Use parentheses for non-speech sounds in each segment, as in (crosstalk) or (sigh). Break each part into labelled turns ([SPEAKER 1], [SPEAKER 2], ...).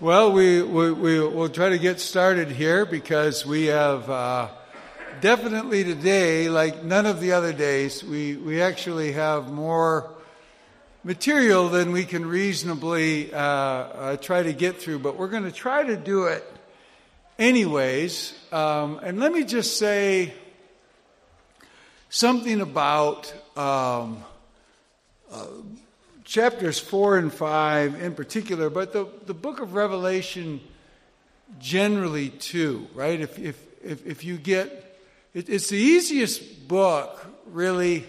[SPEAKER 1] Well, we, we, we, will try to get started here because we have uh, definitely today, like none of the other days, we, we actually have more material than we can reasonably uh, uh, try to get through, but we're going to try to do it anyways. Um, and let me just say something about. Um, uh, chapters 4 and 5 in particular, but the, the book of Revelation generally too, right? If, if, if, if you get, it, it's the easiest book really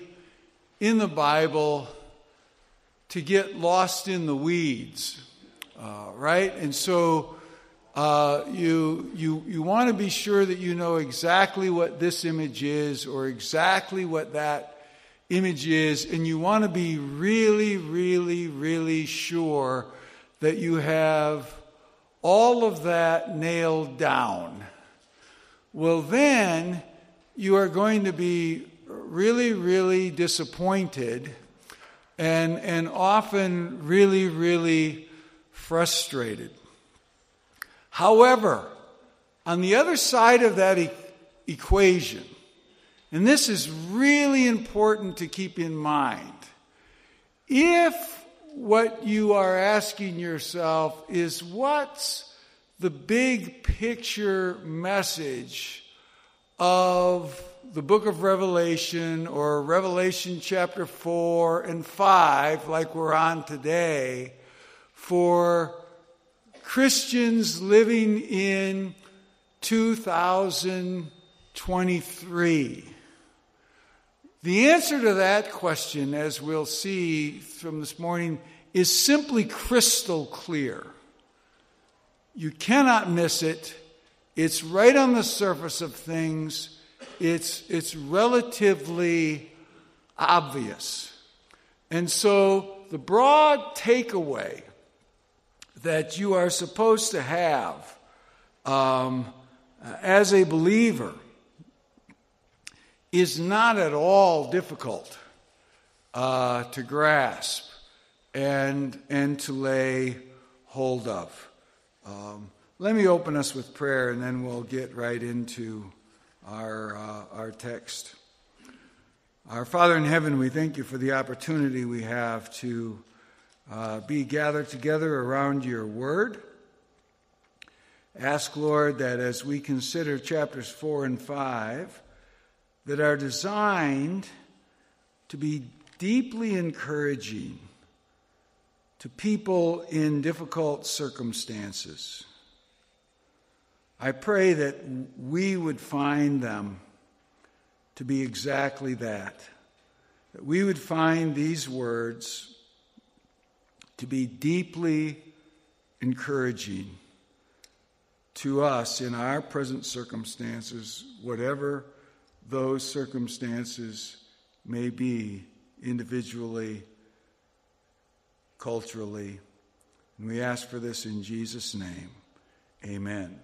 [SPEAKER 1] in the Bible to get lost in the weeds, uh, right? And so uh, you, you, you want to be sure that you know exactly what this image is or exactly what that image is, and you want to be really, really, really sure that you have all of that nailed down. Well, then you are going to be really, really disappointed and, and often really, really frustrated. However, on the other side of that e- equation, and this is really important to keep in mind. If what you are asking yourself is what's the big picture message of the book of Revelation or Revelation chapter 4 and 5, like we're on today, for Christians living in 2023. The answer to that question, as we'll see from this morning, is simply crystal clear. You cannot miss it. It's right on the surface of things. It's, it's relatively obvious. And so, the broad takeaway that you are supposed to have um, as a believer is not at all difficult uh, to grasp and, and to lay hold of. Um, let me open us with prayer and then we'll get right into our, uh, our text. Our Father in heaven, we thank you for the opportunity we have to uh, be gathered together around your word. Ask, Lord, that as we consider chapters 4 and 5, that are designed to be deeply encouraging to people in difficult circumstances. I pray that we would find them to be exactly that. That we would find these words to be deeply encouraging to us in our present circumstances, whatever those circumstances may be individually, culturally. And we ask for this in Jesus' name. Amen.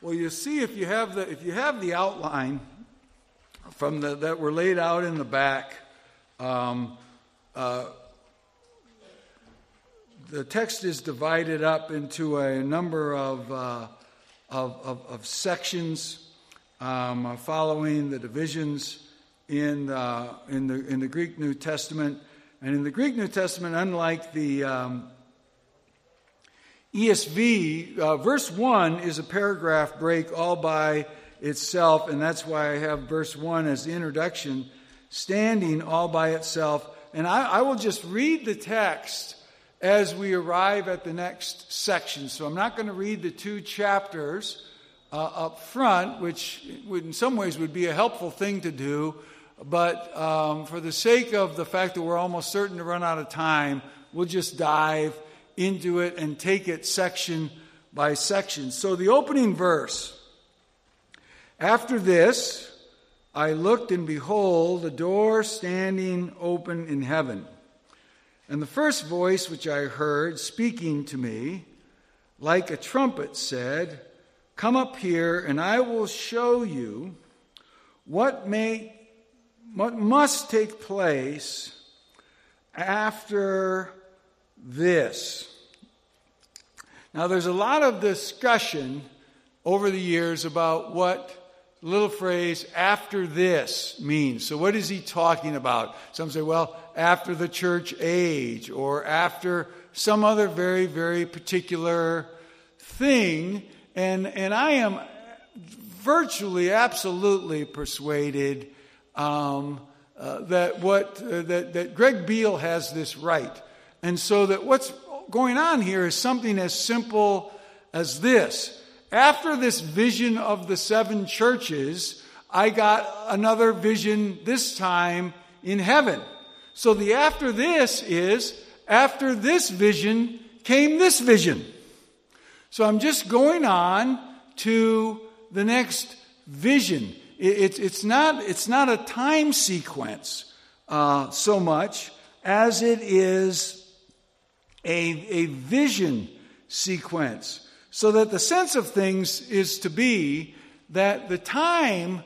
[SPEAKER 1] Well, you see, if you have the, if you have the outline from the, that were laid out in the back, um, uh, the text is divided up into a number of, uh, of, of, of sections um, uh, following the divisions in, uh, in, the, in the Greek New Testament. And in the Greek New Testament, unlike the um, ESV, uh, verse 1 is a paragraph break all by itself, and that's why I have verse 1 as the introduction, standing all by itself. And I, I will just read the text as we arrive at the next section. So I'm not going to read the two chapters uh, up front, which would, in some ways would be a helpful thing to do. But um, for the sake of the fact that we're almost certain to run out of time, we'll just dive into it and take it section by section. So, the opening verse After this, I looked, and behold, a door standing open in heaven. And the first voice which I heard speaking to me, like a trumpet, said, Come up here, and I will show you what may what must take place after this. Now, there's a lot of discussion over the years about what little phrase after this means. So, what is he talking about? Some say, well, after the church age, or after some other very, very particular thing. And, and I am virtually, absolutely persuaded um, uh, that, what, uh, that, that Greg Beale has this right. And so that what's going on here is something as simple as this. After this vision of the seven churches, I got another vision this time in heaven. So the after this is after this vision came this vision. So I'm just going on to the next vision. It's, it's, not, it's not a time sequence uh, so much as it is a, a vision sequence. So that the sense of things is to be that the time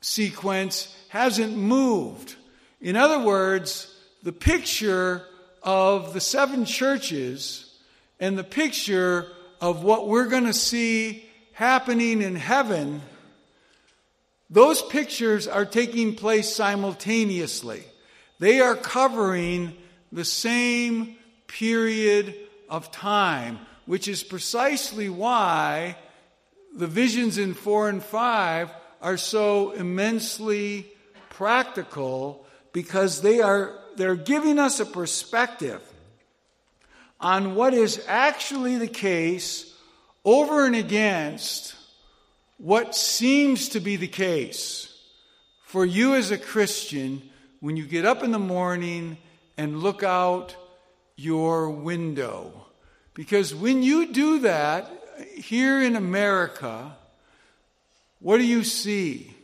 [SPEAKER 1] sequence hasn't moved. In other words, the picture of the seven churches and the picture of what we're going to see happening in heaven, those pictures are taking place simultaneously. They are covering the same period of time, which is precisely why the visions in 4 and 5 are so immensely practical because they are they're giving us a perspective on what is actually the case over and against what seems to be the case for you as a Christian when you get up in the morning and look out your window. Because when you do that here in America, what do you see?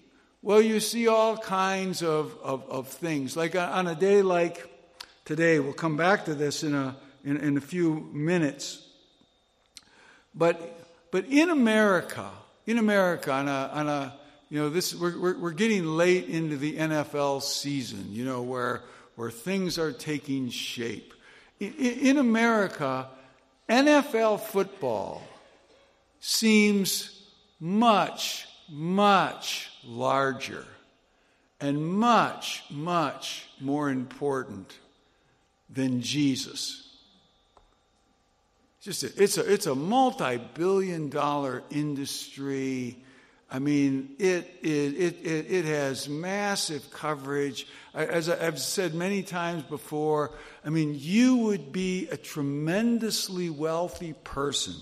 [SPEAKER 1] Well, you see all kinds of, of, of things. Like uh, on a day like today, we'll come back to this in a, in, in a few minutes. But, but in America, in America, on a, on a you know, this, we're, we're, we're getting late into the NFL season, you know, where, where things are taking shape. In, in America, NFL football seems much, much larger and much, much more important than Jesus. Just a, it's a it's a multi-billion dollar industry. I mean, it, it, it, it, it has massive coverage. As I've said many times before, I mean, you would be a tremendously wealthy person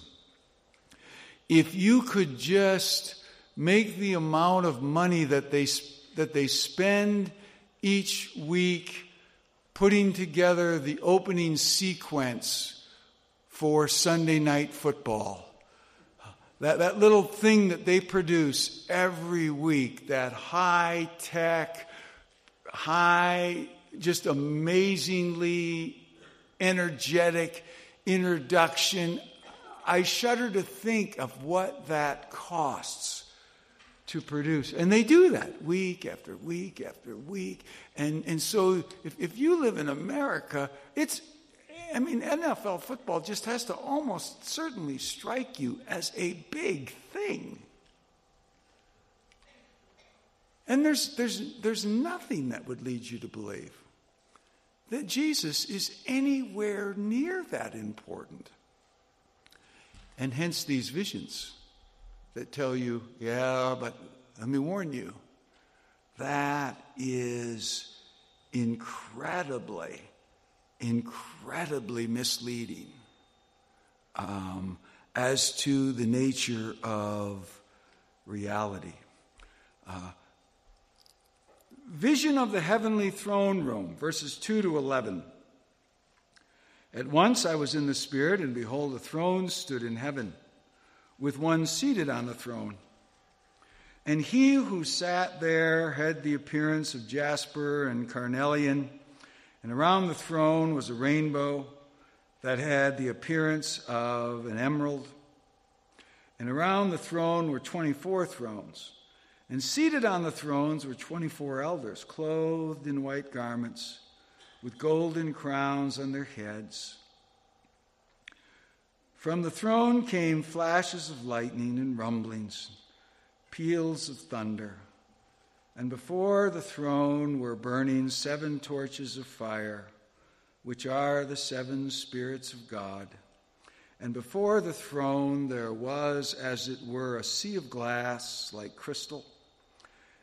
[SPEAKER 1] if you could just make the amount of money that they, that they spend each week putting together the opening sequence for Sunday night football. That, that little thing that they produce every week, that high tech, high, just amazingly energetic introduction. I shudder to think of what that costs to produce. And they do that week after week after week. And, and so if, if you live in America, it's, I mean, NFL football just has to almost certainly strike you as a big thing. And there's, there's, there's nothing that would lead you to believe that Jesus is anywhere near that important. And hence these visions that tell you, yeah, but let me warn you, that is incredibly, incredibly misleading um, as to the nature of reality. Uh, vision of the heavenly throne room, verses 2 to 11. At once I was in the Spirit, and behold, a throne stood in heaven with one seated on the throne. And he who sat there had the appearance of jasper and carnelian, and around the throne was a rainbow that had the appearance of an emerald. And around the throne were 24 thrones. And seated on the thrones were 24 elders, clothed in white garments, with golden crowns on their heads. From the throne came flashes of lightning and rumblings, peals of thunder. And before the throne were burning seven torches of fire, which are the seven spirits of God. And before the throne there was, as it were, a sea of glass like crystal.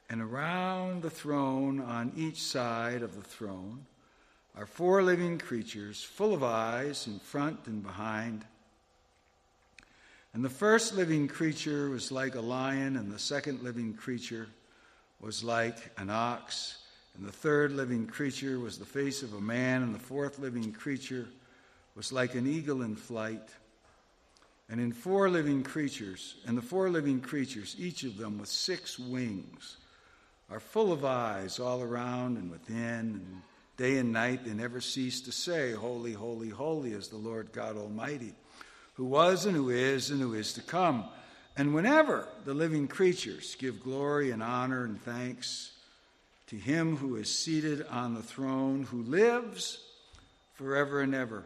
[SPEAKER 1] And around the throne, on each side of the throne, are four living creatures, full of eyes in front and behind. And the first living creature was like a lion, and the second living creature was like an ox, and the third living creature was the face of a man, and the fourth living creature was like an eagle in flight. And in four living creatures, and the four living creatures, each of them with six wings, are full of eyes all around and within, and day and night they never cease to say, Holy, holy, holy is the Lord God Almighty, who was and who is and who is to come. And whenever the living creatures give glory and honor and thanks to him who is seated on the throne, who lives forever and ever,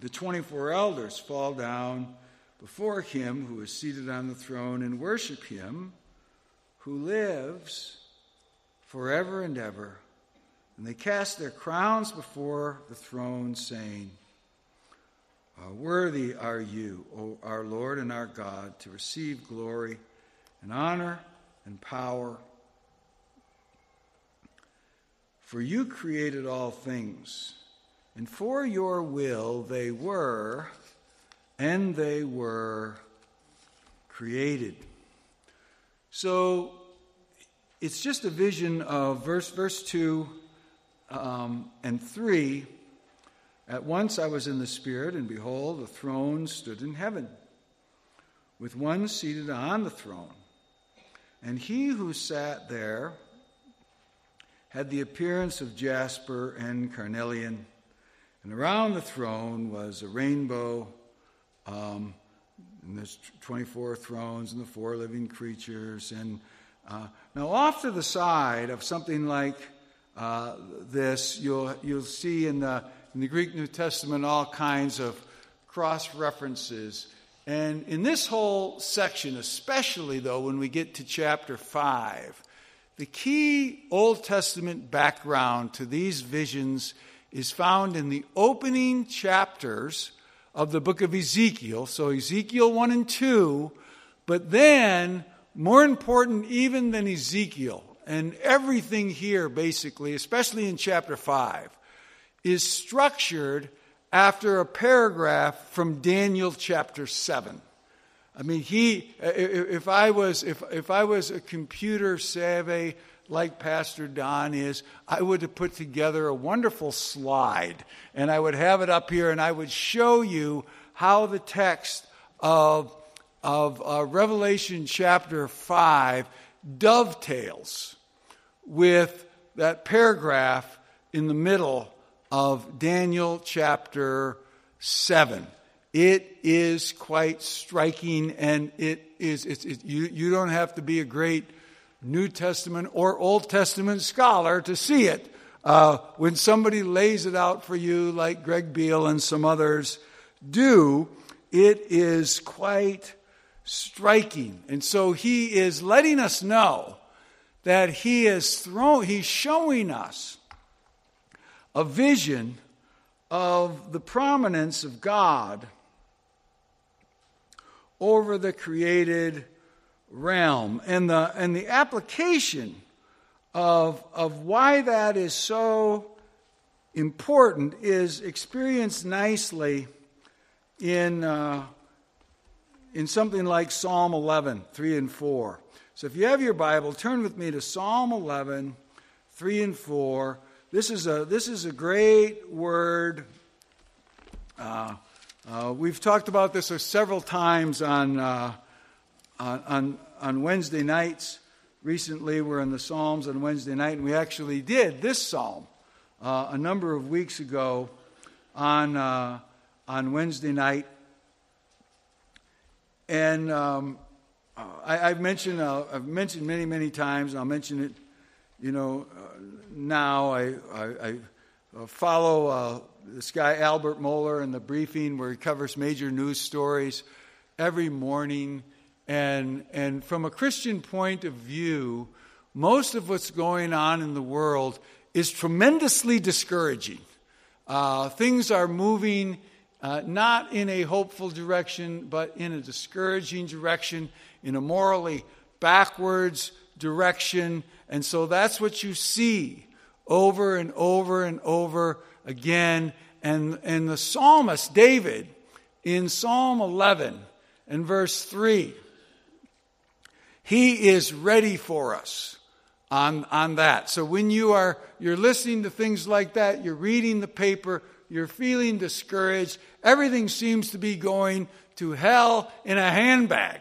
[SPEAKER 1] the 24 elders fall down before him who is seated on the throne and worship him who lives forever and ever. And they cast their crowns before the throne, saying, uh, Worthy are you, O our Lord and our God, to receive glory and honor and power. For you created all things, and for your will they were, and they were created. So it's just a vision of verse verse two um, and three at once I was in the Spirit, and behold, a throne stood in heaven, with one seated on the throne. And he who sat there had the appearance of jasper and carnelian. And around the throne was a rainbow. Um, and there's 24 thrones and the four living creatures. And uh, now, off to the side of something like uh, this, you'll, you'll see in the in the Greek New Testament all kinds of cross references. And in this whole section, especially though, when we get to chapter 5, the key Old Testament background to these visions is found in the opening chapters of the book of Ezekiel. So, Ezekiel 1 and 2, but then, more important even than Ezekiel, and everything here basically, especially in chapter 5, is structured after a paragraph from Daniel chapter 7. I mean, he, if I was, if, if I was a computer savvy like Pastor Don is, I would have put together a wonderful slide and I would have it up here and I would show you how the text of, of uh, Revelation chapter 5 dovetails with that paragraph in the middle of Daniel chapter 7. It is quite striking, and it is, it's, it, you, you don't have to be a great New Testament or Old Testament scholar to see it. Uh, when somebody lays it out for you, like Greg Beale and some others do, it is quite striking. And so he is letting us know that he is thrown, he's showing us a vision of the prominence of God over the created realm and the, and the application of, of why that is so important is experienced nicely in, uh, in something like Psalm 11, 3 and 4. So if you have your Bible, turn with me to Psalm 11, 3 and 4. This is a, this is a great word. Uh, uh, we've talked about this several times on, uh, on, on Wednesday nights. Recently, we're in the Psalms on Wednesday night, and we actually did this psalm uh, a number of weeks ago on, uh, on Wednesday night. And um, I, have mentioned, uh, I've mentioned many, many times, and I'll mention it, you know, now I, I, I uh, follow uh, this guy Albert Mohler in the briefing where he covers major news stories every morning. And, and from a Christian point of view, most of what's going on in the world is tremendously discouraging. Uh, things are moving uh, not in a hopeful direction, but in a discouraging direction, in a morally backwards direction. And so that's what you see over and over and over again. And, and the psalmist, David, in Psalm 11 and verse 3, he is ready for us on, on that. So when you are you're listening to things like that, you're reading the paper, you're feeling discouraged, everything seems to be going to hell in a handbag.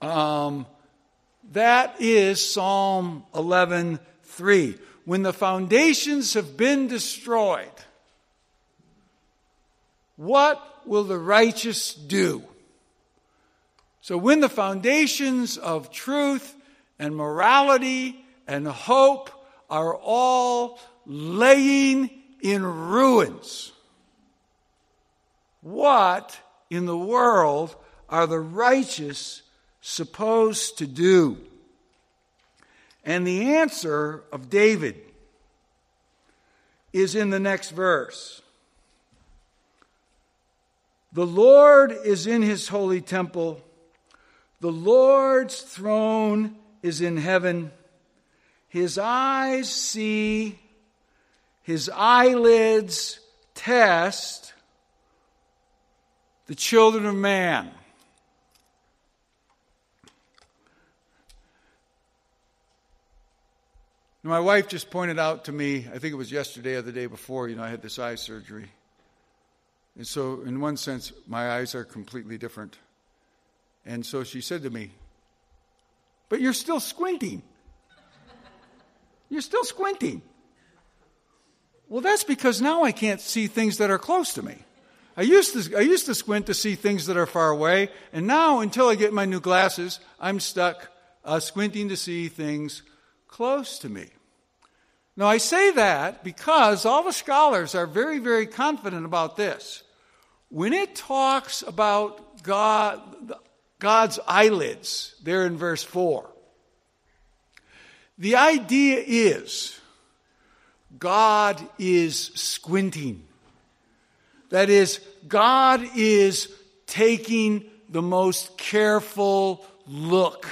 [SPEAKER 1] Um, that is Psalm 11:3. When the foundations have been destroyed, what will the righteous do? So when the foundations of truth and morality and hope are all laying in ruins. What in the world are the righteous supposed to do? And the answer of David is in the next verse. The Lord is in his holy temple. The Lord's throne is in heaven. His eyes see, his eyelids test the children of man. My wife just pointed out to me, I think it was yesterday or the day before, you know, I had this eye surgery. And so, in one sense, my eyes are completely different. And so she said to me, but you're still squinting. You're still squinting. Well, that's because now I can't see things that are close to me. I used to, I used to squint to see things that are far away, and now until I get my new glasses, I'm stuck uh, squinting to see things close to me. Now, I say that because all the scholars are very, very confident about this. When it talks about God, God's eyelids, there in verse 4. The idea is God is squinting. That is, God is taking the most careful look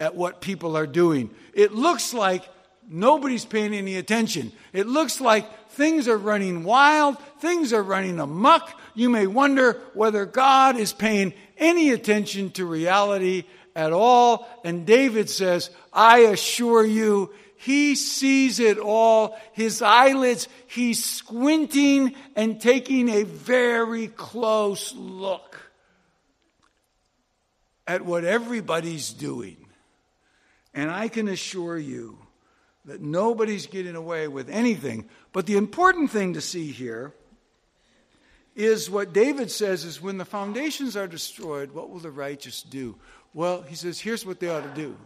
[SPEAKER 1] at what people are doing. It looks like nobody's paying any attention. It looks like things are running wild, things are running amuck. You may wonder whether God is paying any attention to reality at all. And David says, I assure you, he sees it all. His eyelids, he's squinting and taking a very close look at what everybody's doing. And I can assure you that nobody's getting away with anything. But the important thing to see here is what David says is when the foundations are destroyed, what will the righteous do? Well, he says, here's what they ought to do.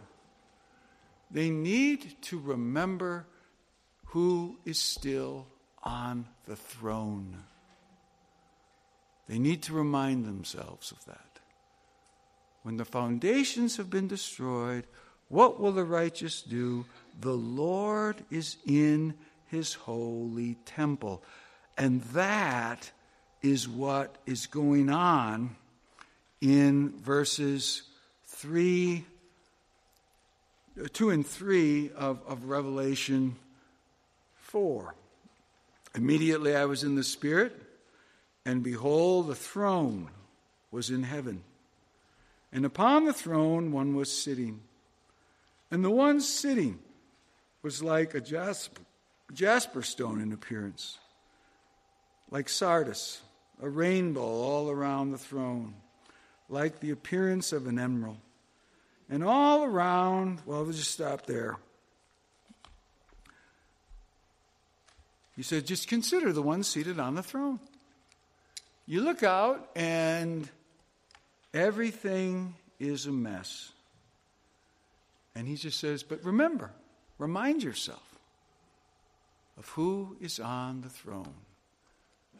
[SPEAKER 1] They need to remember who is still on the throne. They need to remind themselves of that. When the foundations have been destroyed, what will the righteous do? The Lord is in his holy temple. And that is what is going on in verses 3, 2 and 3 of, of Revelation 4. Immediately I was in the Spirit, and behold, the throne was in heaven. And upon the throne one was sitting. And the one sitting was like a jasper, jasper stone in appearance, like sardius a rainbow all around the throne, like the appearance of an emerald. And all around, well, we'll just stop there. He said, just consider the one seated on the throne. You look out, and everything is a mess. And he just says, but remember, remind yourself of who is on the throne.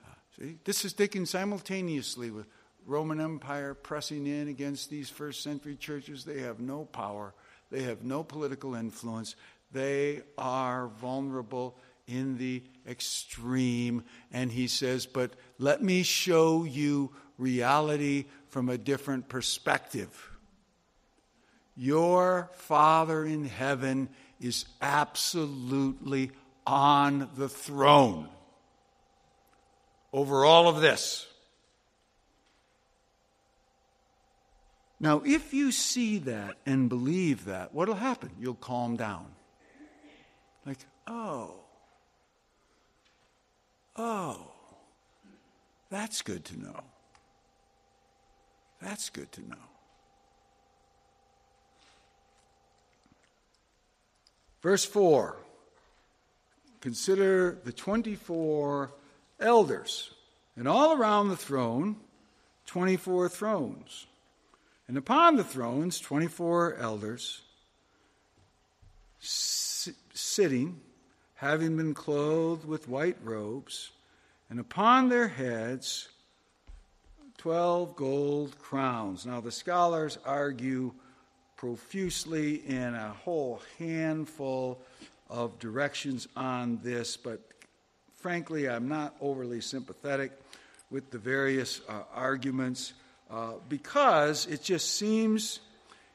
[SPEAKER 1] Uh, see, this is taken simultaneously with Roman Empire pressing in against these first century churches. They have no power, they have no political influence, they are vulnerable in the extreme. And he says, But let me show you reality from a different perspective. Your Father in heaven is absolutely on the throne over all of this. Now, if you see that and believe that, what will happen? You'll calm down. Like, oh, oh, that's good to know. That's good to know. Verse 4 Consider the 24 elders, and all around the throne, 24 thrones. And upon the thrones, 24 elders sitting, having been clothed with white robes, and upon their heads, 12 gold crowns. Now, the scholars argue profusely in a whole handful of directions on this, but frankly, I'm not overly sympathetic with the various uh, arguments uh, because it just seems,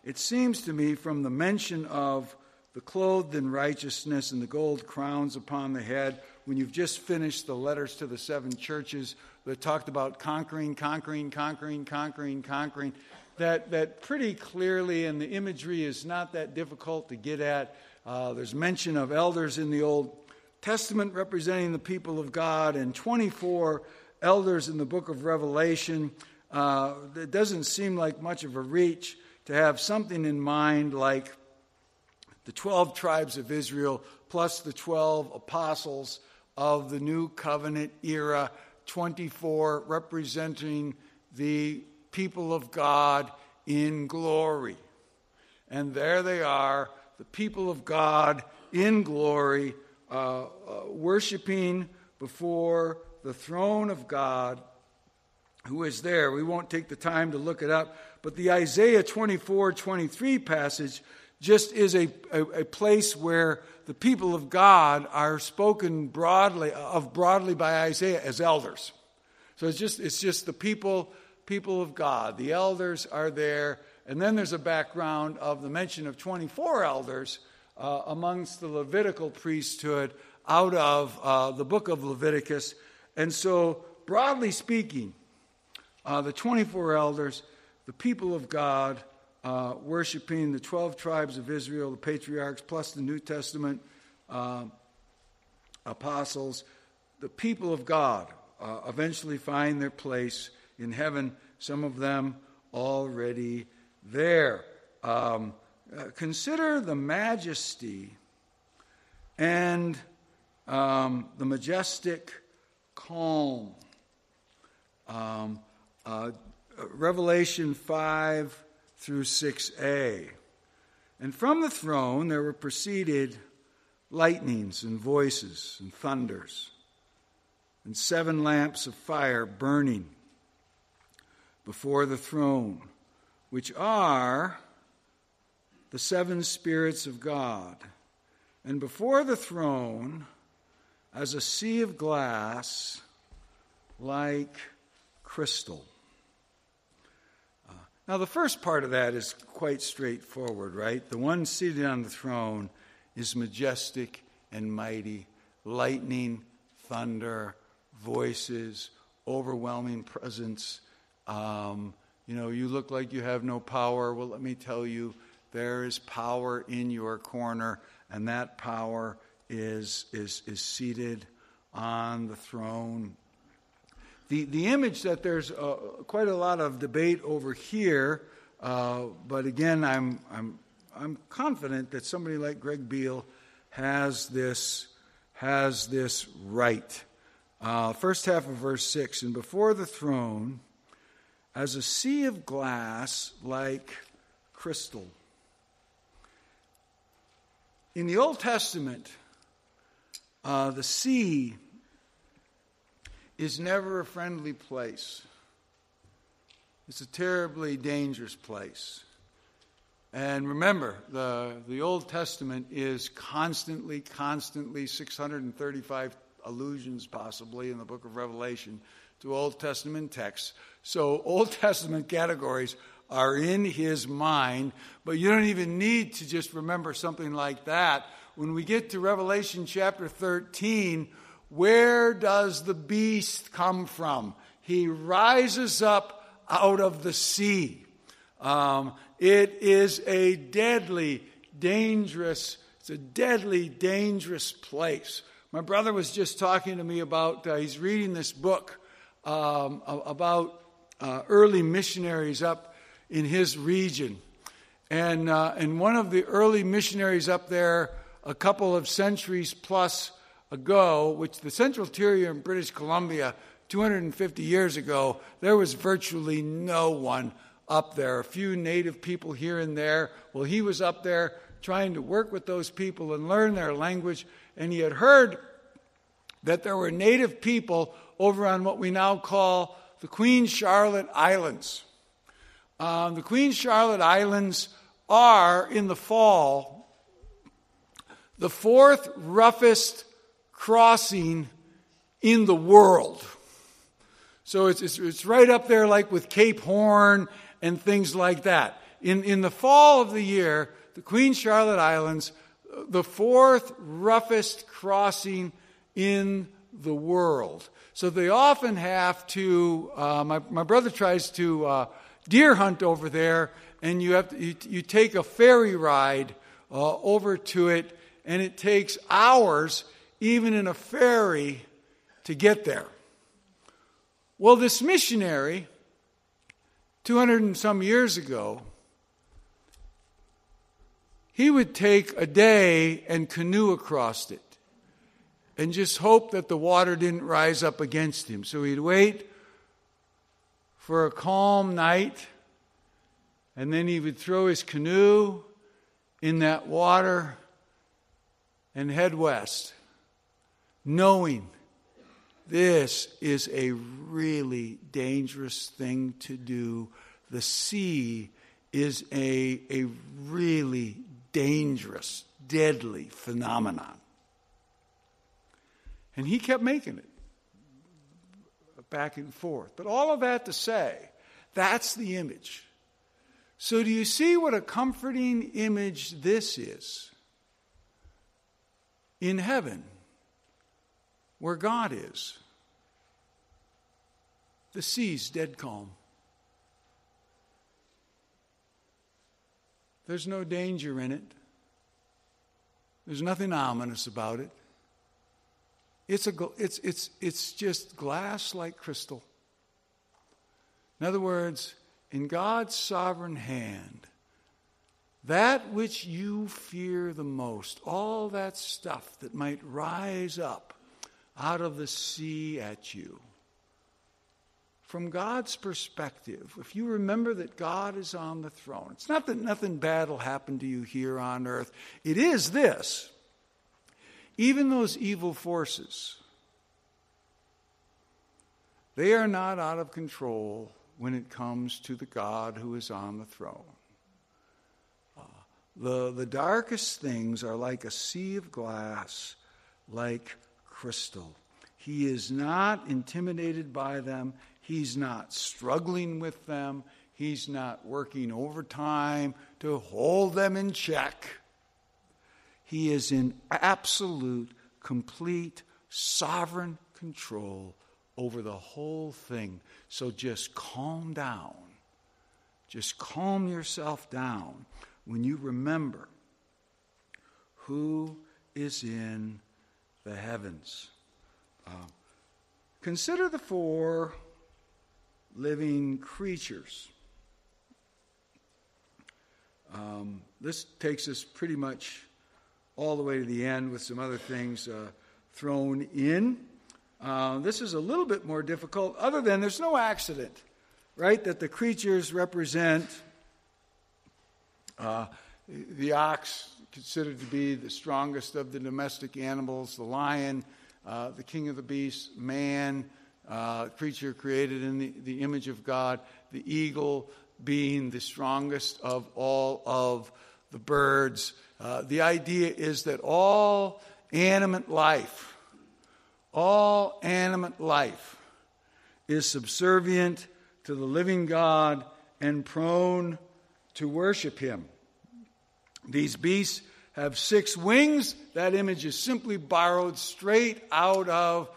[SPEAKER 1] it seems to me from the mention of the clothed in righteousness and the gold crowns upon the head, when you've just finished the letters to the seven churches that talked about conquering, conquering, conquering, conquering, conquering, that, that pretty clearly, and the imagery is not that difficult to get at. Uh, there's mention of elders in the Old Testament representing the people of God, and 24 elders in the book of Revelation. Uh, it doesn't seem like much of a reach to have something in mind like the 12 tribes of Israel plus the 12 apostles of the new covenant era, 24 representing the people of God in glory. And there they are, the people of God in glory uh, uh, worshiping before the throne of God who is there. We won't take the time to look it up, but the Isaiah 24 23 passage just is a, a, a, place where the people of God are spoken broadly of broadly by Isaiah as elders. So it's just it's just the people people of God. The elders are there, and then there's a background of the mention of 24 elders uh, amongst the Levitical priesthood out of uh, the book of Leviticus. And so, broadly speaking, uh, the 24 elders, the people of God, uh, worshiping the 12 tribes of Israel, the patriarchs, plus the New Testament uh, apostles, the people of God uh, eventually find their place in heaven, some of them already there. Um, uh, consider the majesty and um, the majestic calm. Um, uh, Revelation 5 through 6a. And from the throne there were proceeded lightnings and voices and thunders, and seven lamps of fire burning before the throne, which are the seven spirits of God. And before the throne, as a sea of glass, like crystal. Uh, now, the first part of that is quite straightforward, right? The one seated on the throne is majestic and mighty, lightning, thunder, voices, overwhelming presence. Um, you know, you look like you have no power. Well, let me tell you, there is power in your corner, and that power is, is, is seated on the throne. The, the image that there's uh, quite a lot of debate over here, uh, but again, I'm, I'm, I'm confident that somebody like Greg Beale has this, has this right. Uh, first half of verse 6 And before the throne, as a sea of glass like crystal. In the Old Testament, uh, the sea is never a friendly place. It's a terribly dangerous place. And remember, the, the Old Testament is constantly, constantly 635 allusions, possibly, in the book of Revelation to Old Testament texts. So, Old Testament categories are in his mind, but you don't even need to just remember something like that. When we get to Revelation chapter 13, where does the beast come from? He rises up out of the sea. Um, it is a deadly, dangerous, it's a deadly, dangerous place. My brother was just talking to me about, uh, he's reading this book um, about uh, early missionaries up in his region. And, uh, and one of the early missionaries up there, a couple of centuries plus ago, which the Central Interior in British Columbia, 250 years ago, there was virtually no one up there. A few native people here and there. Well, he was up there trying to work with those people and learn their language, and he had heard that there were native people over on what we now call the Queen Charlotte Islands. Um, the Queen Charlotte Islands are, in the fall, the fourth roughest crossing in the world. So it's, it's, it's, right up there, like with Cape Horn and things like that. In, in the fall of the year, the Queen Charlotte Islands, the fourth roughest crossing in the world. So they often have to, uh, my, my brother tries to uh, deer hunt over there, and you, have to, you, you take a ferry ride uh, over to it, and it takes hours even in a ferry, to get there. Well, this missionary, 200 and some years ago, he would take a day and canoe across it and just hope that the water didn't rise up against him. So he'd wait for a calm night and then he would throw his canoe in that water and head west knowing this is a really dangerous thing to do. The sea is a, a really dangerous, deadly phenomenon. And he kept making it back and forth. But all of that to say, that's the image. So, do you see what a comforting image this is? In heaven, where God is. The sea's dead calm. There's no danger in it. There's nothing ominous about it. It's, a, it's, it's, it's just glass like crystal. In other words, in God's sovereign hand, that which you fear the most, all that stuff that might rise up out of the sea at you. From God's perspective, if you remember that God is on the throne, it's not that nothing bad will happen to you here on earth. It is this even those evil forces, they are not out of control when it comes to the God who is on the throne. Uh, the, the darkest things are like a sea of glass, like crystal. He is not intimidated by them. He's not struggling with them. He's not working overtime to hold them in check. He is in absolute, complete, sovereign control over the whole thing. So just calm down. Just calm yourself down when you remember who is in the heavens. Uh, consider the four living creatures. Um, this takes us pretty much all the way to the end with some other things uh, thrown in. Uh, this is a little bit more difficult, other than there's no accident, right? That the creatures represent uh, the ox, considered to be the strongest of the domestic animals, the lion, uh, the king of the beasts, man, uh, creature created in the, the image of God, the eagle being the strongest of all of the birds. Uh, the idea is that all animate life, all animate life is subservient to the living God and prone to worship him. These beasts have six wings. That image is simply borrowed straight out of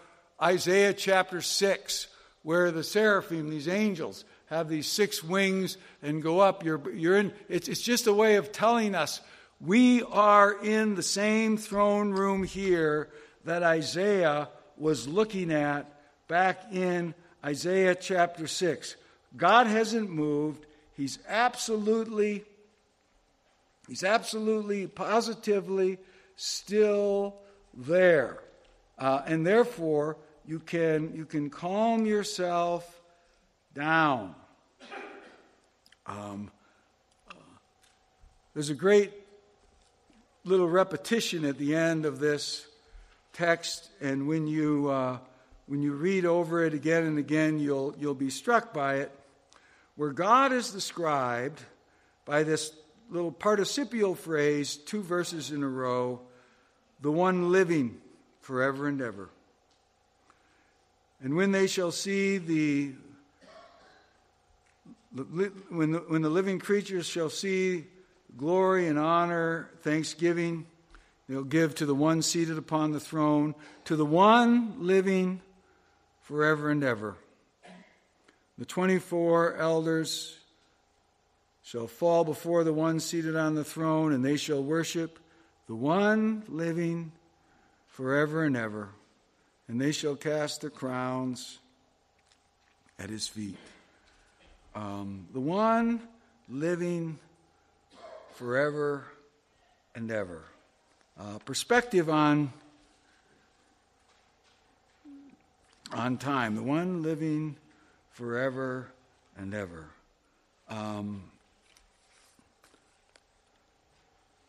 [SPEAKER 1] Isaiah chapter 6, where the seraphim, these angels, have these six wings and go up. You're, you're in, it's, it's just a way of telling us we are in the same throne room here that Isaiah was looking at back in Isaiah chapter 6. God hasn't moved. He's absolutely, he's absolutely, positively still there. Uh, and therefore, you can, you can calm yourself down. Um, uh, there's a great little repetition at the end of this text, and when you, uh, when you read over it again and again, you'll, you'll be struck by it, where God is described by this little participial phrase, two verses in a row, the one living forever and ever. And when they shall see the, when the, when the living creatures shall see glory and honor, thanksgiving, they'll give to the one seated upon the throne, to the one living forever and ever. The 24 elders shall fall before the one seated on the throne, and they shall worship the one living forever and ever and they shall cast their crowns at his feet. Um, the one living forever and ever. Uh, perspective on on time. The one living forever and ever. Um,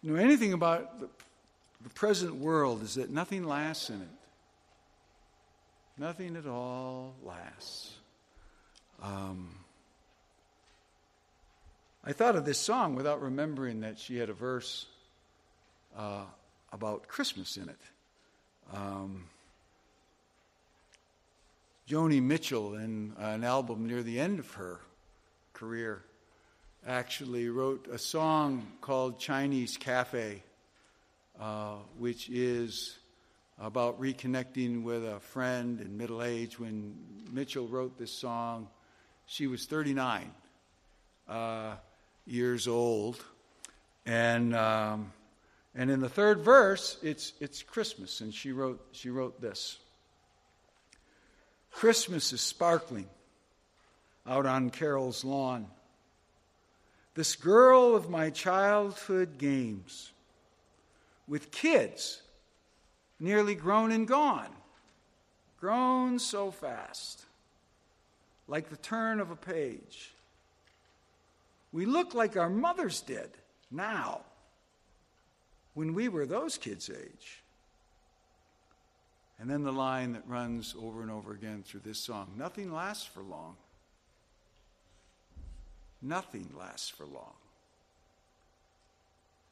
[SPEAKER 1] you know anything about the, the present world is that nothing lasts in it. Nothing at all lasts. Um, I thought of this song without remembering that she had a verse uh, about Christmas in it. Um, Joni Mitchell, in an album near the end of her career, actually wrote a song called Chinese Cafe, uh, which is about reconnecting with a friend in middle age. When Mitchell wrote this song, she was 39 uh, years old. And, um, and in the third verse, it's, it's Christmas. And she wrote, she wrote this Christmas is sparkling out on Carol's lawn. This girl of my childhood games with kids nearly grown and gone. Grown so fast, like the turn of a page. We look like our mothers did now when we were those kids' age. And then the line that runs over and over again through this song nothing lasts for long. Nothing lasts for long.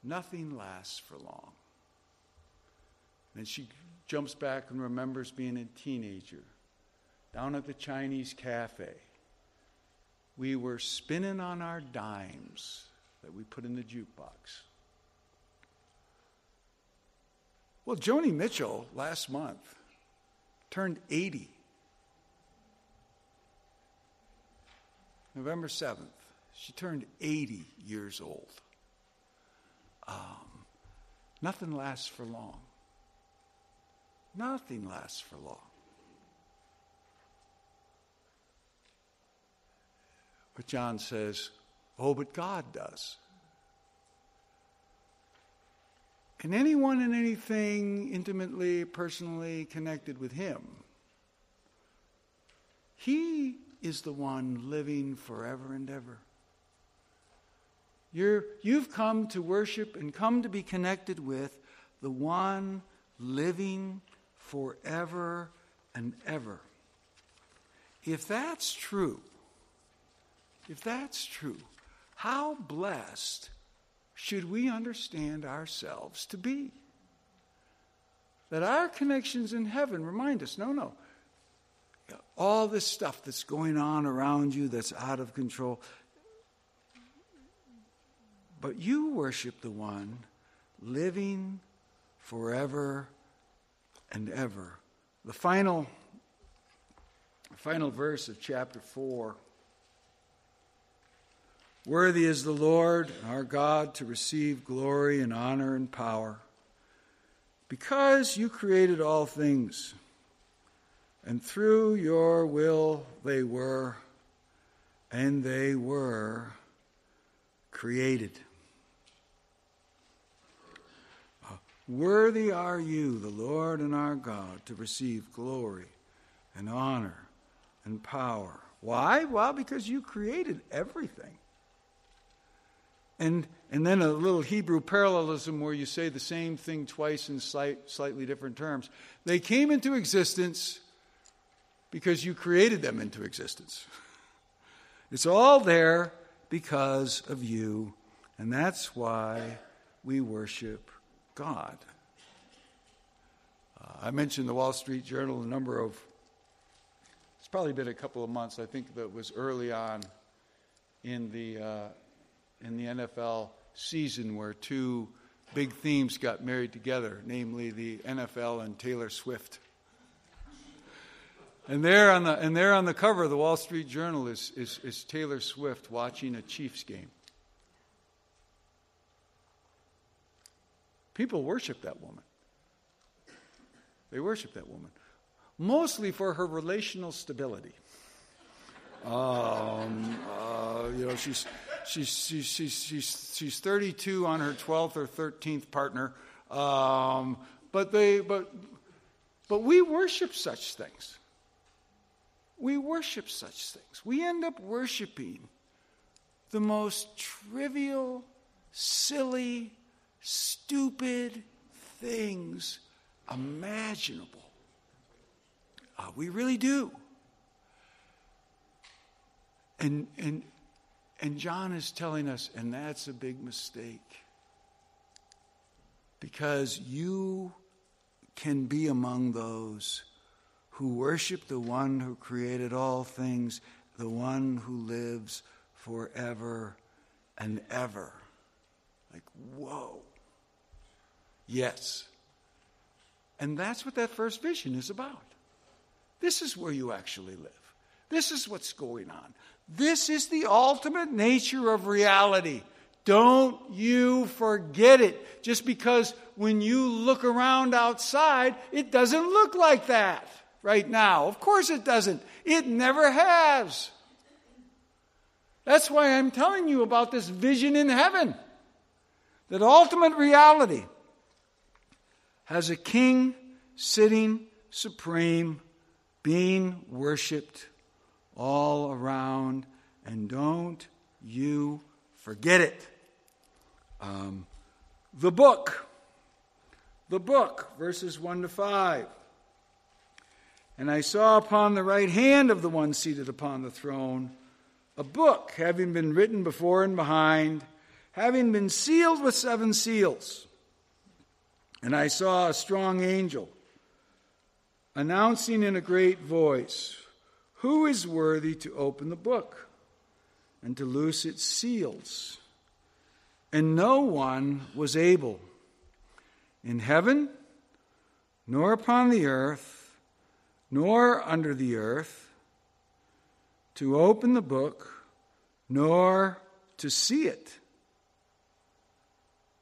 [SPEAKER 1] Nothing lasts for long. And she jumps back and remembers being a teenager down at the Chinese cafe. We were spinning on our dimes that we put in the jukebox. Well, Joni Mitchell last month turned 80. November 7th, she turned 80 years old. Um, nothing lasts for long. Nothing lasts for long. But John says, oh, but God does. And anyone and anything intimately, personally connected with Him, He is the one living forever and ever. You're, you've come to worship and come to be connected with the one living forever and ever. if that's true, if that's true, how blessed should we understand ourselves to be? That our connections in heaven remind us no, no. All this stuff that's going on around you that's out of control. But you worship the one living forever and ever. The final, final verse of chapter 4 Worthy is the Lord our God to receive glory and honor and power, because you created all things, and through your will they were, and they were created. Uh, worthy are you, the Lord and our God, to receive glory and honor and power. Why? Well, because you created everything. And, and then a little Hebrew parallelism where you say the same thing twice in slight, slightly different terms. They came into existence because you created them into existence. (laughs) It's all there because of you, and that's why we worship God. Uh, I mentioned the Wall Street Journal a number of, it's probably been a couple of months. I think that was early on in the, uh, in the NFL season where two big themes got married together, namely the NFL and Taylor Swift. And there on the, and there on the cover of the Wall Street Journal is, is, is Taylor Swift watching a Chiefs game. People worship that woman. They worship that woman, mostly for her relational stability. Um, uh, you know, she's, she's, she's, she's, she's, she's 32 on her 12th or 13th partner. Um, but, they, but, but we worship such things. We worship such things. We end up worshiping the most trivial, silly, stupid things imaginable. Uh, we really do. And, and, and John is telling us, and that's a big mistake. Because you can be among those who worship the one who created all things, the one who lives forever and ever. Like, whoa. Yes. And that's what that first vision is about. This is where you actually live. This is what's going on. This is the ultimate nature of reality. Don't you forget it. Just because when you look around outside, it doesn't look like that right now. Of course it doesn't. It never has. That's why I'm telling you about this vision in heaven. That ultimate reality has a king sitting supreme, being worshiped all around, and don't you forget it. Um, the book, the book, verses 1 to 5. And I saw upon the right hand of the one seated upon the throne a book having been written before and behind, having been sealed with seven seals. And I saw a strong angel announcing in a great voice, Who is worthy to open the book and to loose its seals? And no one was able in heaven, nor upon the earth, nor under the earth, to open the book, nor to see it.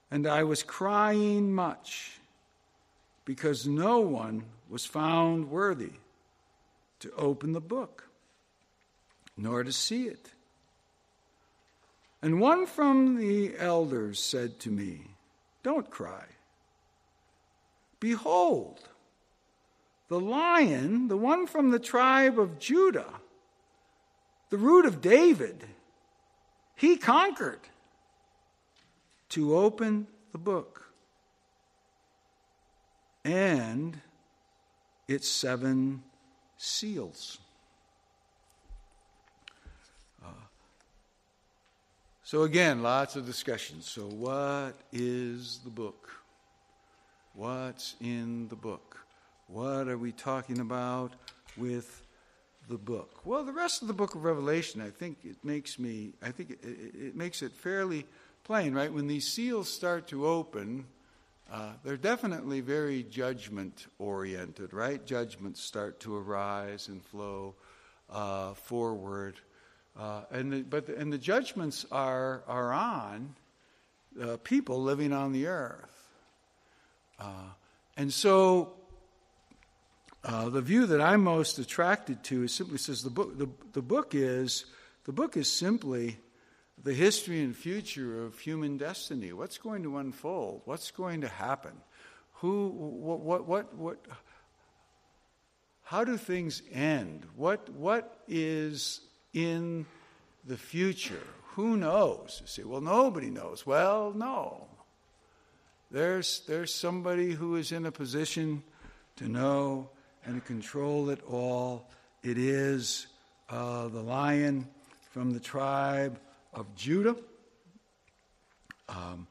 [SPEAKER 1] And I was crying much because no one was found worthy to open the book, nor to see it. And one from the elders said to me, Don't cry. Behold, the lion, the one from the tribe of Judah, the root of David, he conquered to open the book and its seven seals. Uh, so, again, lots of discussion. So, what is the book? What's in the book? What are we talking about with the book? Well, the rest of the book of Revelation, I think it makes me, I think it, it makes it fairly plain, right? When these seals start to open, uh, they're definitely very judgment oriented, right? Judgments start to arise and flow uh, forward. Uh, and the, but the, and the judgments are, are on people living on the earth. Uh, and so uh, the view that I'm most attracted to is simply says the book, the, the book is the book is simply the history and future of human destiny. What's going to unfold? What's going to happen? Who, what, what, what, what how do things end? What, what is in the future? Who knows? You say, well, nobody knows. Well, no. There's, there's somebody who is in a position to know and control it all. It is uh, the lion from the tribe of Judah. Um,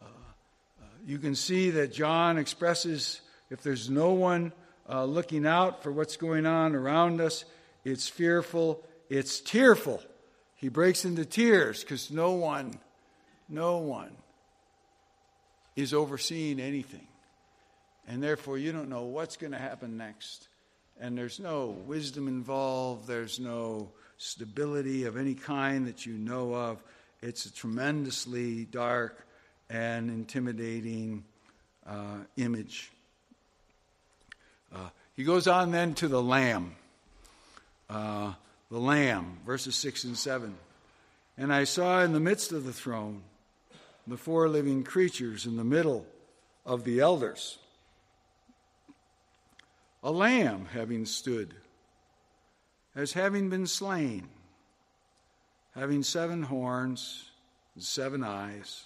[SPEAKER 1] uh, uh, you can see that John expresses if there's no one uh, looking out for what's going on around us, it's fearful, it's tearful. He breaks into tears because no one, no one is overseeing anything. And therefore, you don't know what's going to happen next. And there's no wisdom involved, there's no stability of any kind that you know of. It's a tremendously dark and intimidating uh, image. Uh, he goes on then to the Lamb. Uh, the Lamb, verses 6 and 7. And I saw in the midst of the throne the four living creatures in the middle of the elders a lamb having stood as having been slain, having seven horns and seven eyes,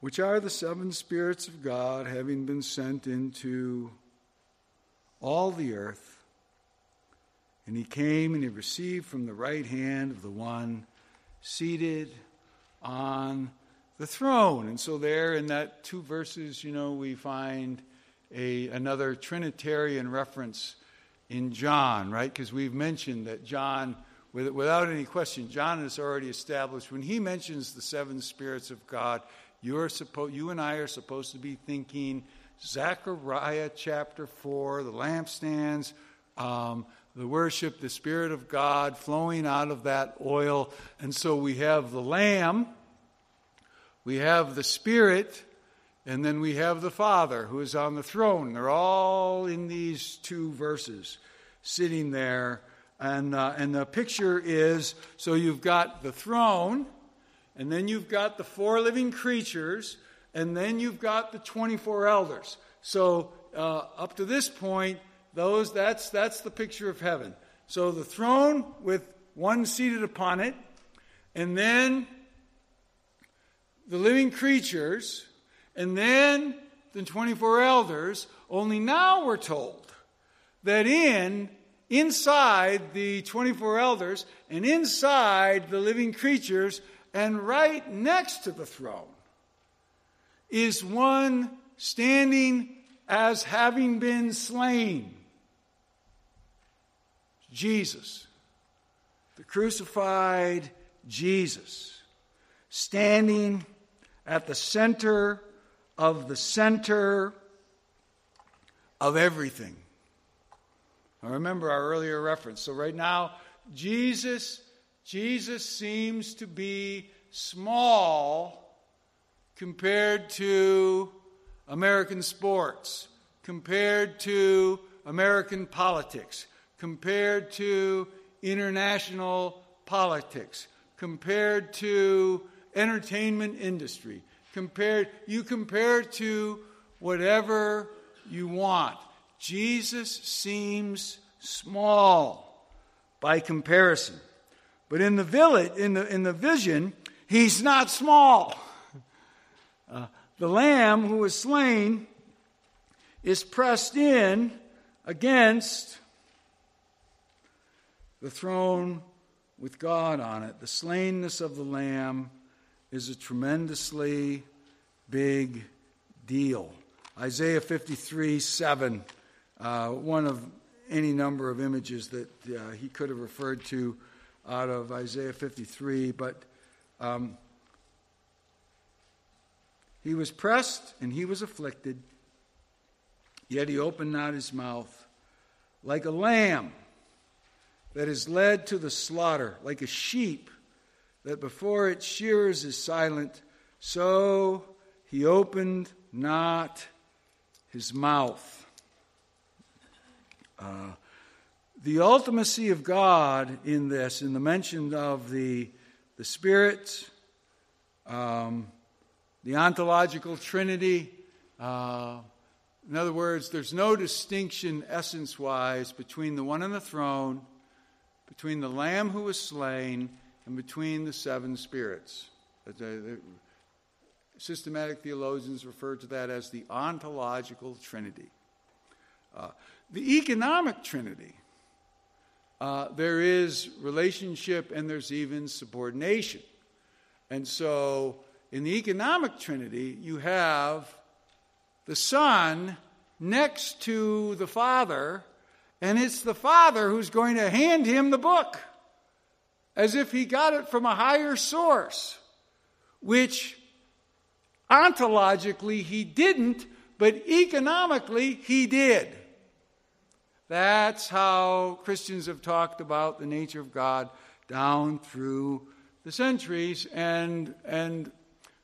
[SPEAKER 1] which are the seven spirits of God having been sent into all the earth. And he came and he received from the right hand of the one seated on the throne. And so, there in that two verses, you know, we find a, another Trinitarian reference in John, right? Because we've mentioned that John, without any question, John has already established when he mentions the seven spirits of God, you're supposed, you and I are supposed to be thinking Zechariah chapter 4, the lampstands, um, the worship, the Spirit of God flowing out of that oil. And so we have the Lamb, we have the Spirit, and then we have the Father who is on the throne. They're all in these two verses, sitting there. And, uh, and the picture is so you've got the throne, and then you've got the four living creatures, and then you've got the 24 elders. So uh, up to this point, those that's that's the picture of heaven. So the throne with one seated upon it, and then the living creatures and then the 24 elders, only now we're told that in inside the 24 elders and inside the living creatures and right next to the throne is one standing as having been slain. Jesus, the crucified Jesus, standing at the center of the center of everything. I remember our earlier reference. So right now, Jesus, Jesus seems to be small compared to American sports, compared to American politics, compared to international politics, compared to entertainment industry, compared you compare to whatever you want jesus seems small by comparison but in the village in the in the vision he's not small (laughs) uh, the lamb who was slain is pressed in against the throne with God on it. The slainness of the Lamb is a tremendously big deal. Isaiah 53 7, uh, one of any number of images that uh, he could have referred to out of Isaiah 53, but um, he was pressed and he was afflicted, yet he opened not his mouth. Like a lamb that is led to the slaughter, like a sheep that before its shearers is silent, so he opened not his mouth. Uh, the ultimacy of God in this, in the mention of the, the Spirit, um, the ontological Trinity, uh, in other words, there's no distinction essence wise between the one on the throne, between the Lamb who was slain, and between the seven spirits. Systematic theologians refer to that as the ontological Trinity. Uh, the economic Trinity, uh, there is relationship and there's even subordination. And so in the economic Trinity, you have the Son next to the Father, and it's the Father who's going to hand him the book as if he got it from a higher source, which ontologically he didn't, but economically he did. That's how Christians have talked about the nature of God down through the centuries, and, and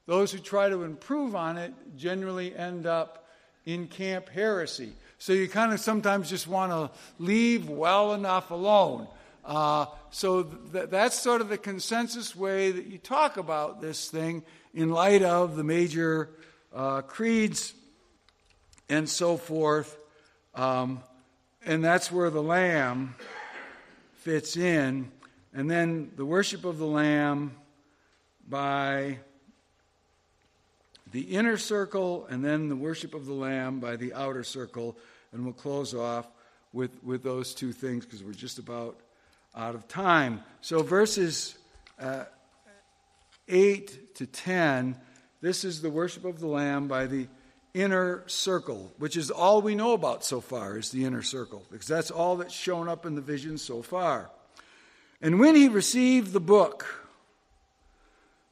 [SPEAKER 1] those who try to improve on it generally end up in camp heresy. So you kind of sometimes just want to leave well enough alone. Uh, so th- that's sort of the consensus way that you talk about this thing in light of the major uh, creeds and so forth. Um, and that's where the Lamb fits in. And then the worship of the Lamb by the inner circle and then the worship of the Lamb by the outer circle. And we'll close off with, with those two things because we're just about out of time. So, verses uh, 8 to 10, this is the worship of the Lamb by the inner circle, which is all we know about so far, is the inner circle, because that's all that's shown up in the vision so far. And when he received the book,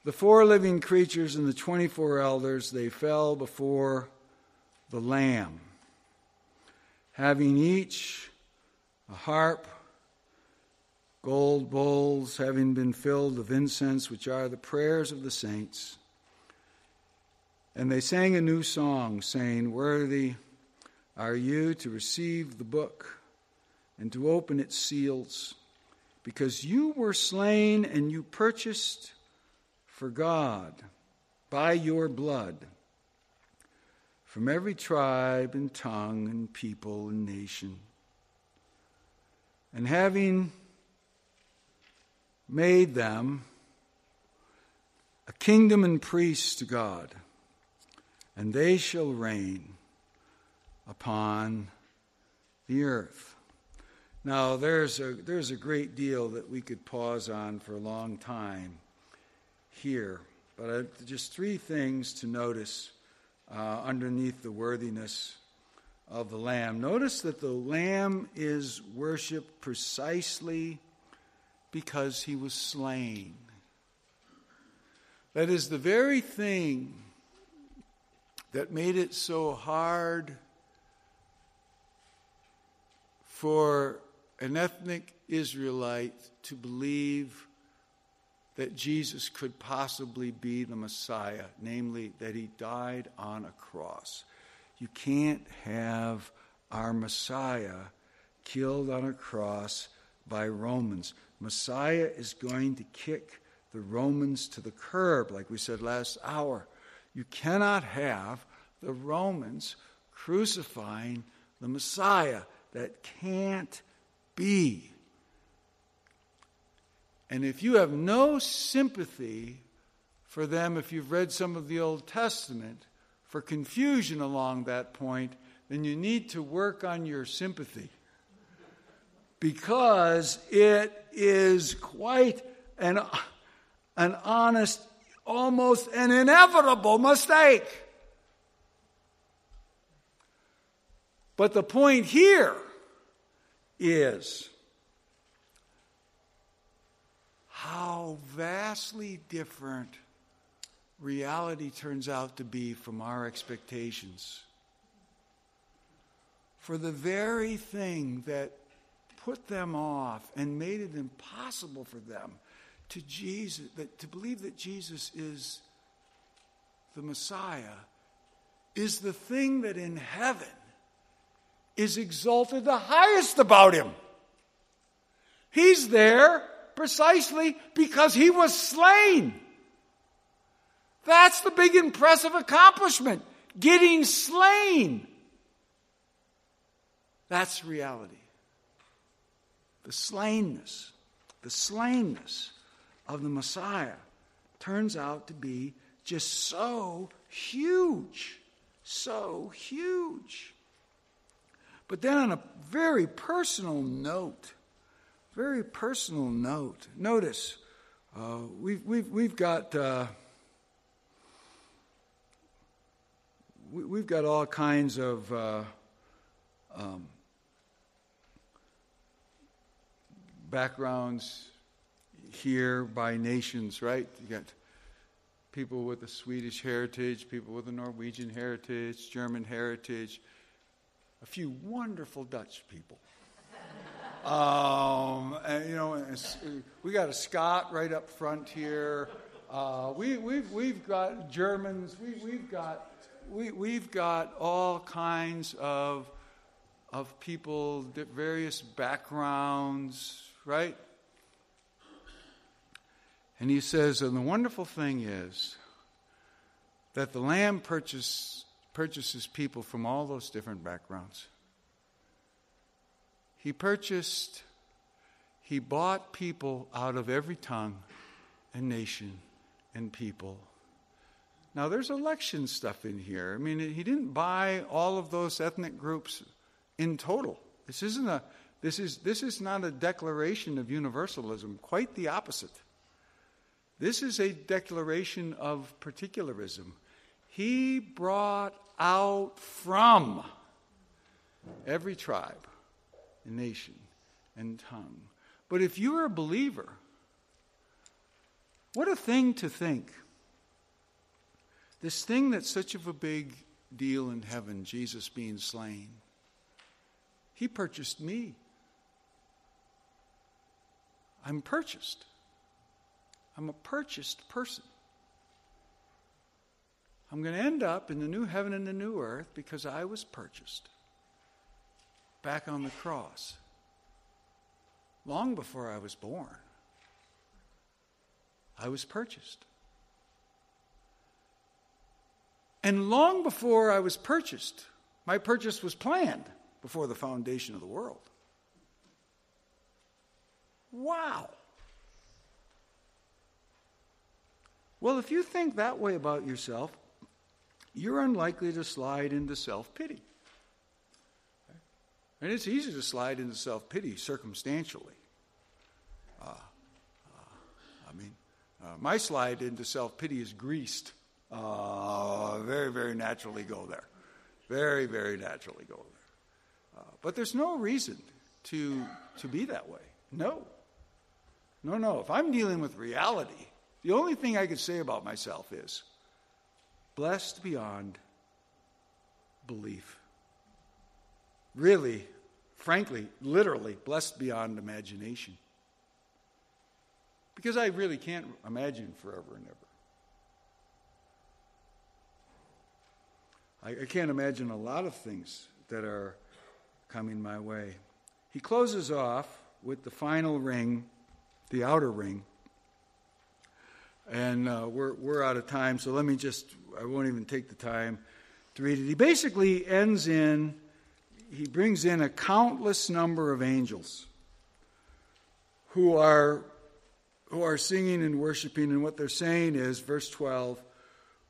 [SPEAKER 1] the four living creatures and the 24 elders, they fell before the Lamb, having each a harp, gold bowls, having been filled with incense, which are the prayers of the saints. And they sang a new song, saying, Worthy are you to receive the book and to open its seals, because you were slain and you purchased for God by your blood from every tribe and tongue and people and nation. And having made them a kingdom and priests to God, and they shall reign upon the earth. Now, there's a, there's a great deal that we could pause on for a long time here, but I, just three things to notice uh, underneath the worthiness of the Lamb. Notice that the Lamb is worshiped precisely because he was slain. That is the very thing that made it so hard for an ethnic Israelite to believe that Jesus could possibly be the Messiah, namely that he died on a cross. You can't have our Messiah killed on a cross by Romans. Messiah is going to kick the Romans to the curb, like we said last hour. You cannot have the Romans crucifying the Messiah. That can't be. And if you have no sympathy for them, if you've read some of the Old Testament, for confusion along that point, then you need to work on your sympathy. Because it is quite an, an honest, almost an inevitable mistake. But the point here is how vastly different reality turns out to be from our expectations. For the very thing that put them off and made it impossible for them to Jesus that to believe that Jesus is the Messiah is the thing that in heaven is exalted the highest about him. He's there precisely because he was slain. That's the big impressive accomplishment. Getting slain. That's reality. The slainness, the slainness of the Messiah turns out to be just so huge. So huge. But then, on a very personal note, very personal note, notice uh, we've, we've, we've got. Uh, we, have got all kinds of uh, um, backgrounds here by nations, right? You got people with a Swedish heritage, people with a Norwegian heritage, German heritage, a few wonderful Dutch people. (laughs) um, and, you know, we got a Scot right up front here. Uh, we, we've, we've got Germans. We, we've got we, we've got all kinds of, of people, various backgrounds, right? And he says, and the wonderful thing is that the Lamb purchase, purchases people from all those different backgrounds. He purchased, he bought people out of every tongue and nation and people. Now, there's election stuff in here. I mean, he didn't buy all of those ethnic groups in total. This isn't a this is this is not a declaration of universalism, quite the opposite. This is a declaration of particularism. He brought out from every tribe, and nation, and tongue. But if you're a believer, what a thing to think this thing that's such of a big deal in heaven, Jesus being slain, he purchased me. I'm purchased. I'm a purchased person. I'm going to end up in the new heaven and the new earth because I was purchased back on the cross long before I was born. I was purchased. And long before I was purchased, my purchase was planned before the foundation of the world. Wow. Well, if you think that way about yourself, you're unlikely to slide into self pity. And it's easy to slide into self pity circumstantially. Uh, uh, I mean, uh, my slide into self pity is greased uh, very, very naturally go there. Very, very naturally go there. Uh, but there's no reason to, to be that way. No. No, no. If I'm dealing with reality, the only thing I could say about myself is blessed beyond belief. Really, frankly, literally, blessed beyond imagination. Because I really can't imagine forever and ever. I, I can't imagine a lot of things that are coming my way. He closes off with the final ring, the outer ring. And uh, we're, we're out of time, so let me just, I won't even take the time to read it. He basically ends in, he brings in a countless number of angels who are, who are singing and worshiping, and what they're saying is, verse 12,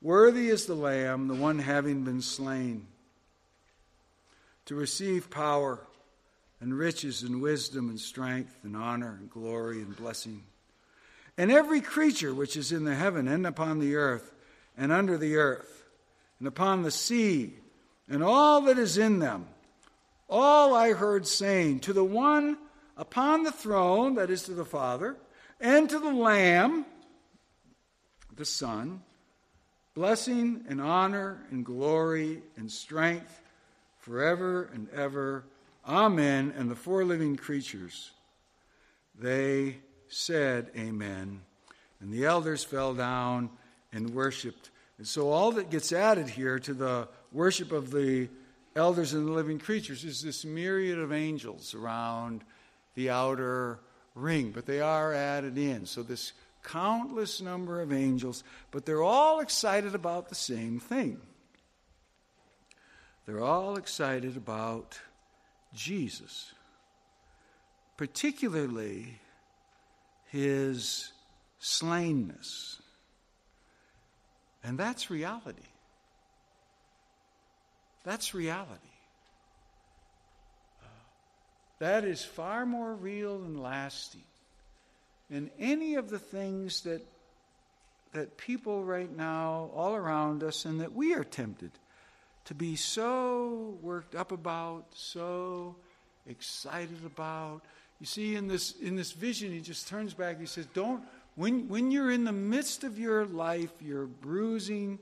[SPEAKER 1] Worthy is the Lamb, the one having been slain, to receive power and riches and wisdom and strength and honor and glory and blessing. And every creature which is in the heaven and upon the earth and under the earth and upon the sea and all that is in them, all I heard saying to the one upon the throne, that is to the Father, and to the Lamb, the Son, blessing and honor and glory and strength forever and ever. Amen. And the four living creatures, they said, Amen. And the elders fell down and worshiped. And so all that gets added here to the worship of the elders and the living creatures is this myriad of angels around the outer ring, but they are added in. So this countless number of angels, but they're all excited about the same thing. They're all excited about Jesus, particularly his slainness. And that's reality. That's reality. That is far more real and lasting than any of the things that, that people right now, all around us, and that we are tempted to be so worked up about, so excited about. You see, in this, in this vision, he just turns back. He says, Don't, when, when you're in the midst of your life, your bruising,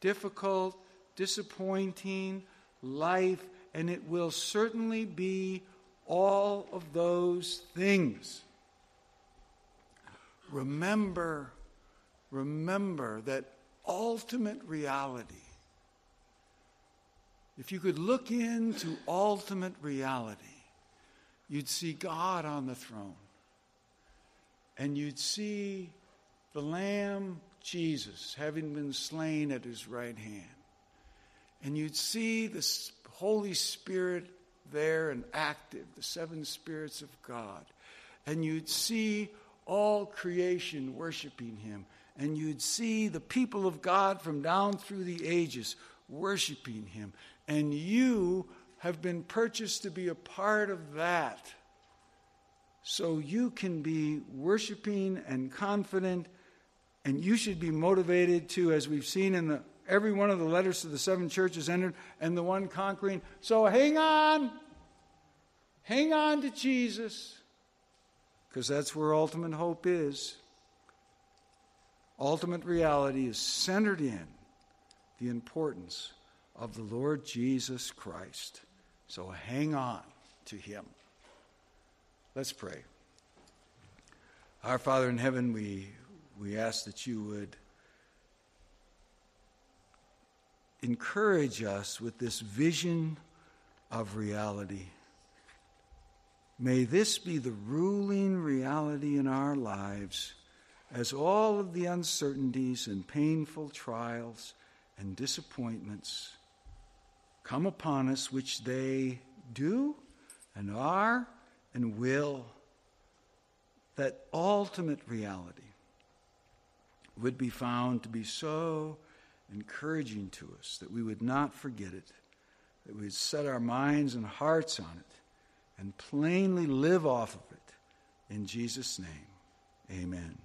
[SPEAKER 1] difficult, disappointing life, and it will certainly be all of those things. Remember, remember that ultimate reality. If you could look into ultimate reality, you'd see God on the throne. And you'd see the Lamb Jesus having been slain at his right hand and you'd see the Holy Spirit there and active, the seven spirits of God. And you'd see all creation worshiping him. And you'd see the people of God from down through the ages worshiping him. And you have been purchased to be a part of that. So you can be worshiping and confident, and you should be motivated to, as we've seen in the every one of the letters to the seven churches entered, and the one conquering. So hang on. Hang on to Jesus, because that's where ultimate hope is. Ultimate reality is centered in the importance of the Lord Jesus Christ. So hang on to him. Let's pray. Our Father in heaven, we, we ask that you would encourage us with this vision of reality. May this be the ruling reality in our lives as all of the uncertainties and painful trials and disappointments come upon us, which they do and are and will, that ultimate reality would be found to be so encouraging to us, that we would not forget it, that we would set our minds and hearts on it, and plainly live off of it. In Jesus' name, amen.